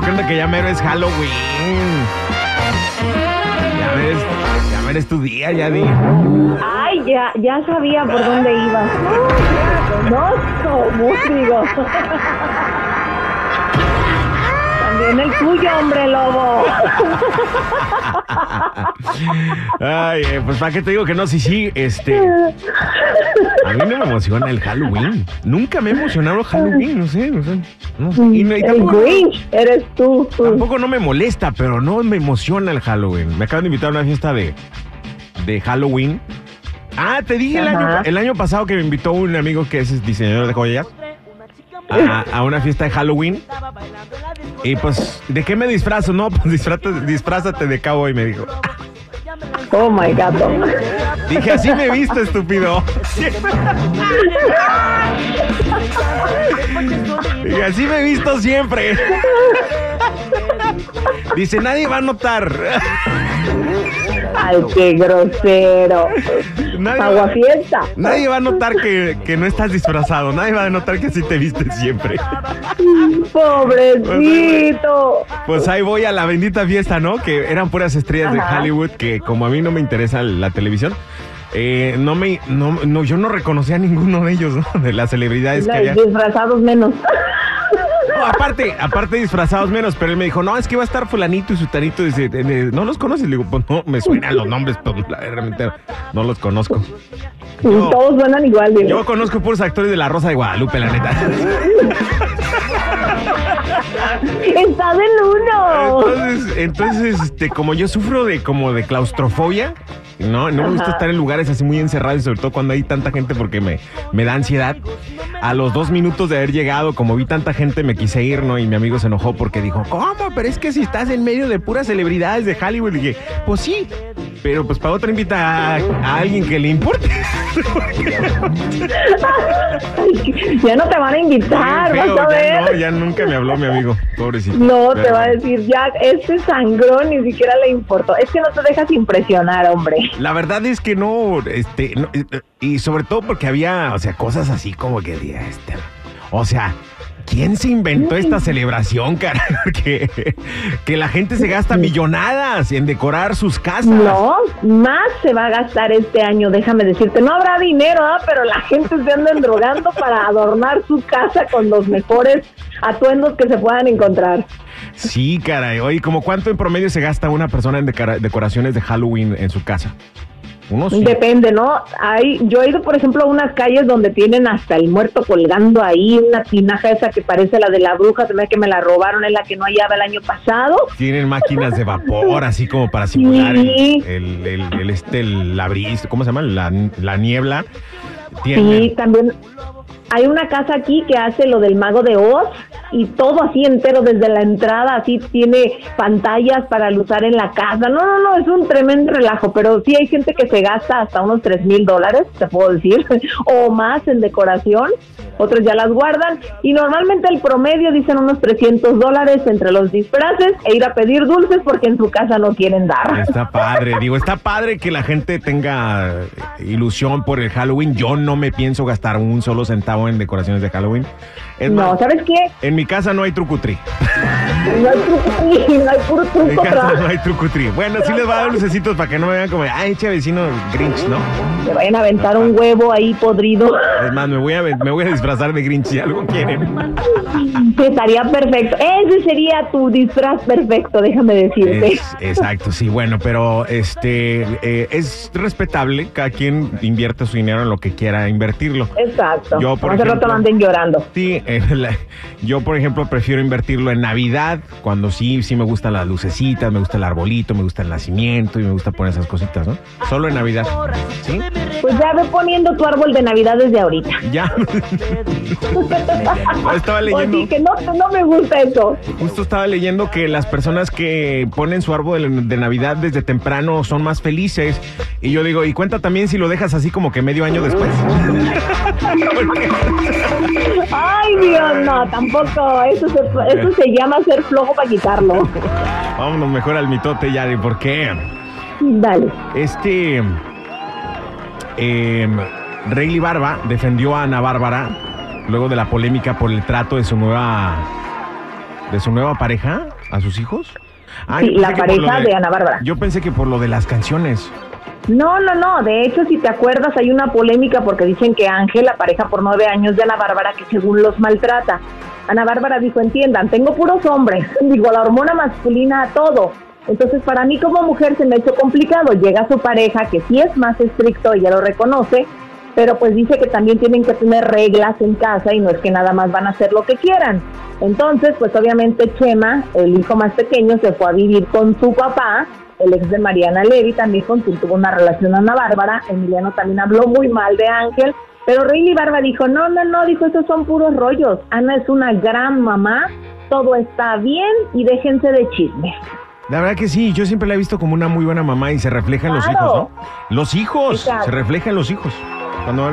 cuenta que ya mero es Halloween. Ya ves, ya ves tu día, ya di. Ay, ya, ya sabía por dónde ibas. Conozco, músico. También el tuyo, hombre lobo. Ay, eh, pues para qué te digo que no, sí, sí, este. A mí no me emociona el Halloween. Nunca me ha emocionado el Halloween, no sé, no sé. No sé. Y no- y El tampoco, Grinch, eres tú. tampoco no me molesta, pero no me emociona el Halloween. Me acaban de invitar a una fiesta de, de Halloween. Ah, te dije el año, el año pasado que me invitó un amigo que es diseñador de joyas a, a una fiesta de Halloween. Y pues, ¿de qué me disfrazo? No, pues disfrázate, disfrázate de cowboy, me dijo. Oh my gato. Dije, así me visto, estúpido. Dije, así me he visto siempre. Dice, nadie va a notar. Ay, qué grosero. Nadie va, Aguafiesta. nadie va a notar que, que no estás disfrazado. Nadie va a notar que así te vistes siempre. Pobrecito. Pues ahí voy a la bendita fiesta, ¿no? Que eran puras estrellas de. Hollywood que como a mí no me interesa la televisión, eh, no me, no, no, yo no reconocía a ninguno de ellos, ¿no? De las celebridades que había. Disfrazados menos. No, aparte, aparte disfrazados menos, pero él me dijo, no, es que va a estar fulanito y sutanito. Dice, ¿no los conoces? Le digo, pues no, me suenan los nombres, pero la- realmente no los conozco. Yo- Todos suenan igual. Yo conozco puros actores de La Rosa de Guadalupe, la neta. Está del uno. Entonces, entonces, este, como yo sufro de como de claustrofobia, no, no me gusta Ajá. estar en lugares así muy encerrados, sobre todo cuando hay tanta gente porque me, me da ansiedad. A los dos minutos de haber llegado, como vi tanta gente, me quise ir, ¿no? Y mi amigo se enojó porque dijo, ¿cómo? Pero es que si estás en medio de puras celebridades de Hollywood, le dije, pues sí, pero pues para otra invita a, alguien que le importe. Ya no te van a invitar, feo, vas a ya, no, ver. ya nunca me habló mi amigo, pobrecito. No, te va a decir, ya, este sangrón ni siquiera le importó. Es que no te dejas impresionar, hombre. La verdad es que no, este, no, y sobre todo porque había, o sea, cosas así como que, este, o sea, ¿quién se inventó esta celebración, cara? Que, que la gente se gasta millonadas en decorar sus casas. No, más se va a gastar este año, déjame decirte. No habrá dinero, ¿ah? pero la gente se anda drogando para adornar su casa con los mejores atuendos que se puedan encontrar. Sí, caray. Oye, ¿como cuánto en promedio se gasta una persona en decoraciones de Halloween en su casa? Unos cin- Depende, ¿no? Hay, yo he ido, por ejemplo, a unas calles donde tienen hasta el muerto colgando ahí, una tinaja esa que parece la de la bruja, se me que me la robaron, es la que no hallaba el año pasado. Tienen máquinas de vapor, así como para simular el, Sí. el, el- el- este, el- la brisa, ¿cómo se llama? La, la niebla. Tienen, Sí, también hay una casa aquí que hace lo del mago de Oz y todo así entero desde la entrada, así tiene pantallas para usar en la casa. No, no, no, es un tremendo relajo, pero sí hay gente que se gasta hasta unos tres mil dólares, te puedo decir, o más en decoración. Otros ya las guardan y normalmente el promedio dicen unos 300 dólares entre los disfraces e ir a pedir dulces porque en su casa no quieren dar. Está padre, digo, está padre que la gente tenga ilusión por el Halloween. Yo no me pienso gastar un solo centavo en decoraciones de Halloween. Es No, ¿sabes qué? en mi casa no hay trucutri. No hay, truco- no hay puro En mi casa atrás. no hay trucutri. Bueno, sí les va a dar lucecitos para que no me vean como, ay, che vecino Grinch, ¿no? Te vayan a aventar un huevo ahí podrido. Es más, me voy a, me voy a disfrazar de Grinch si algo quieren. Sí, estaría perfecto. Ese sería tu disfraz perfecto, déjame decirte. Es- exacto, sí, bueno, pero este eh, es respetable, cada quien invierte su dinero en lo que quiera invertirlo. Exacto. Yo, por Hace rato anden llorando. Sí, la- yo por ejemplo prefiero invertirlo en Navidad, cuando sí, sí me gustan las lucecitas, me gusta el arbolito, me gusta el nacimiento y me gusta poner esas cositas, ¿no? Solo en Navidad, ¿sí? Pues ya ve poniendo tu árbol de Navidad desde ahorita. Ya. estaba leyendo, Oye, que no, no me gusta eso. justo estaba leyendo que las personas que ponen su árbol de, de Navidad desde temprano son más felices. Y yo digo, y cuenta también si lo dejas así como que medio año después. Ay, Dios, no, tampoco. Eso se, eso se llama ser flojo para quitarlo. Vámonos mejor al mitote, Yari, ¿por qué? Dale. Este. Eh, Rayleigh Barba defendió a Ana Bárbara luego de la polémica por el trato de su nueva de su nueva pareja a sus hijos. Ah, sí, la pareja de, de Ana Bárbara. Yo pensé que por lo de las canciones. No, no, no. De hecho, si te acuerdas, hay una polémica porque dicen que Ángel, la pareja por nueve años de Ana Bárbara, que según los maltrata. Ana Bárbara dijo, entiendan, tengo puros hombres, digo, la hormona masculina, todo. Entonces, para mí como mujer se me ha hecho complicado. Llega su pareja, que sí es más estricto, ella lo reconoce, pero pues dice que también tienen que tener reglas en casa y no es que nada más van a hacer lo que quieran. Entonces, pues obviamente Chema, el hijo más pequeño, se fue a vivir con su papá, el ex de Mariana Levy, también tuvo una relación Ana Bárbara. Emiliano también habló muy mal de Ángel, pero Rayleigh Barba dijo, no, no, no, dijo, esos son puros rollos. Ana es una gran mamá, todo está bien y déjense de chismes. La verdad que sí, yo siempre la he visto como una muy buena mamá y se refleja en los hijos, ¿no? Los hijos, se refleja en los hijos. Cuando,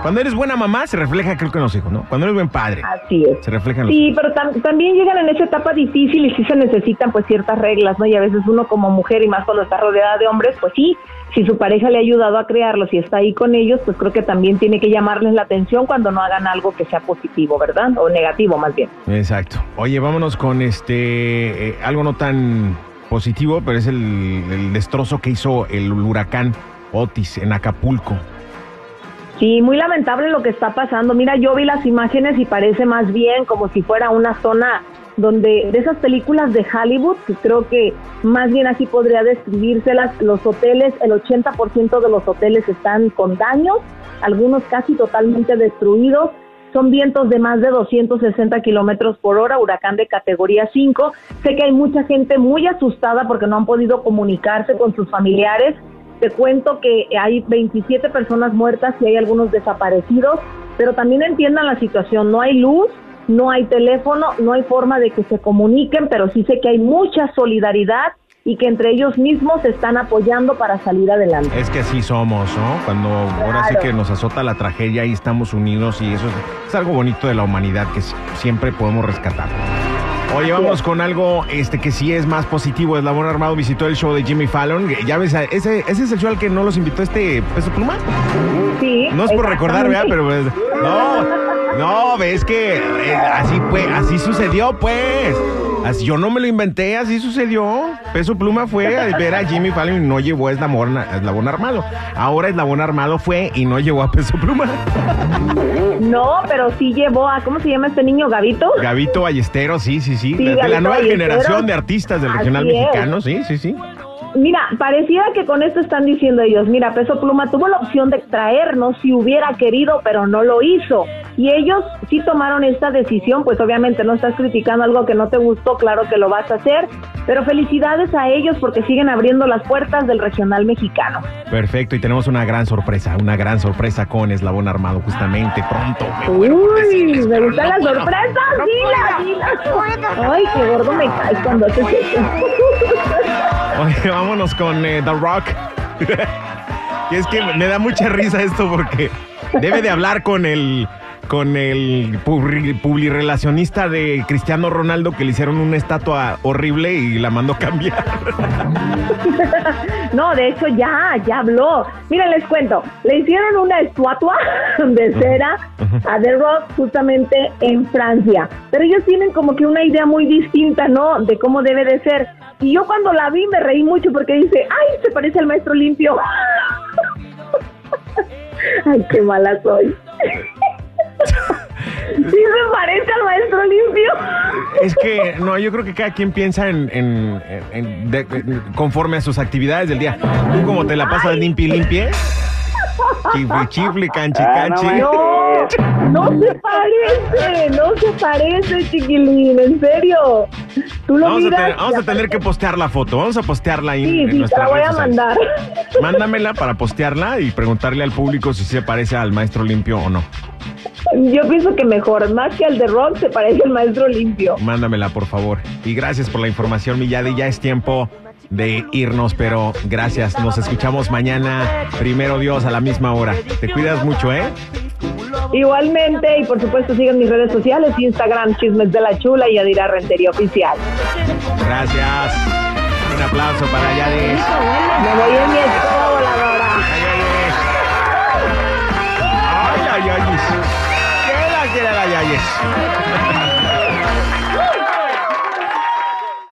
cuando eres buena mamá, se refleja creo que en los hijos, ¿no? Cuando eres buen padre. Así es. Se refleja en los Sí, pero también llegan en esa etapa difícil y sí se necesitan pues ciertas reglas, ¿no? Y a veces uno como mujer y más cuando está rodeada de hombres, pues sí, si su pareja le ha ayudado a crearlos y está ahí con ellos, pues creo que también tiene que llamarles la atención cuando no hagan algo que sea positivo, ¿verdad? O negativo más bien. Exacto. Oye, vámonos con este eh, algo no tan positivo, pero es el, el destrozo que hizo el huracán Otis en Acapulco. Sí, muy lamentable lo que está pasando. Mira, yo vi las imágenes y parece más bien como si fuera una zona donde de esas películas de Hollywood, que creo que más bien así podría describírselas, los hoteles, el 80% de los hoteles están con daños, algunos casi totalmente destruidos. Son vientos de más de 260 kilómetros por hora, huracán de categoría 5. Sé que hay mucha gente muy asustada porque no han podido comunicarse con sus familiares. Te cuento que hay 27 personas muertas y hay algunos desaparecidos, pero también entiendan la situación. No hay luz, no hay teléfono, no hay forma de que se comuniquen, pero sí sé que hay mucha solidaridad y que entre ellos mismos se están apoyando para salir adelante. Es que así somos, ¿no? Cuando ahora sí que nos azota la tragedia y estamos unidos y eso es, algo bonito de la humanidad que siempre podemos rescatar. Oye, vamos con algo este que sí es más positivo. Eslabón Armado visitó el show de Jimmy Fallon. Ya ves, ese, ese es el show al que no los invitó este Peso Pluma. Sí. No es por recordar, ¿verdad? Pero pues, no, no, ves que eh, así fue, así sucedió, pues. Así, yo no me lo inventé, así sucedió. Peso Pluma fue a ver a Jimmy Fallon y no llevó a Eslabón, Eslabón Armado. Ahora Eslabón Armado fue y no llevó a Peso Pluma. No, pero sí llevó a, ¿cómo se llama este niño? ¿Gavito? Gavito Ballesteros, sí, sí, sí. de, la nueva generación de artistas del regional mexicano, sí, sí, sí. Mira, pareciera que con esto están diciendo ellos, mira, Peso Pluma tuvo la opción de traernos si hubiera querido, pero no lo hizo. Y ellos sí tomaron esta decisión, pues obviamente no estás criticando algo que no te gustó, claro que lo vas a hacer, pero felicidades a ellos porque siguen abriendo las puertas del regional mexicano. Perfecto, y tenemos una gran sorpresa, una gran sorpresa con Eslabón Armado justamente pronto. Uy, me gustan las sorpresas, dila, Ay, qué gordo me caes cuando haces eso. Oye, vámonos con eh, The Rock. y es que me da mucha risa esto porque debe de hablar con el con el publirelacionista de Cristiano Ronaldo que le hicieron una estatua horrible y la mandó cambiar. No, de hecho ya, ya habló. Miren, les cuento, le hicieron una estatua de cera a The Rock justamente en Francia, pero ellos tienen como que una idea muy distinta, ¿no? De cómo debe de ser. Y yo cuando la vi me reí mucho porque dice, ay, se parece al maestro limpio. ay, qué mala soy. Sí me parece al maestro limpio. Es que, no, yo creo que cada quien piensa en, conforme a sus actividades del día. Tú como te la pasas limpia y limpie. Chifle, chifle, canchi, ah, canchi. No, no se parece, no se parece, chiquilín, en serio. Tú lo vamos miras, a tener, vamos a tener que postear la foto, vamos a postearla ahí sí, en, sí, nuestra te la voy a mandar. Mándamela para postearla y preguntarle al público si se parece al maestro limpio o no. Yo pienso que mejor, más que al de Rock, se parece al maestro limpio. Mándamela, por favor. Y gracias por la información, Milladi. Ya es tiempo de irnos, pero gracias. Nos escuchamos mañana, primero Dios, a la misma hora. Te cuidas mucho, ¿eh? Igualmente, y por supuesto sigan mis redes sociales, Instagram, Chismes de la Chula y Adira Rentería Oficial. Gracias. Un aplauso para Yadis. Me voy en mi Ay, ay,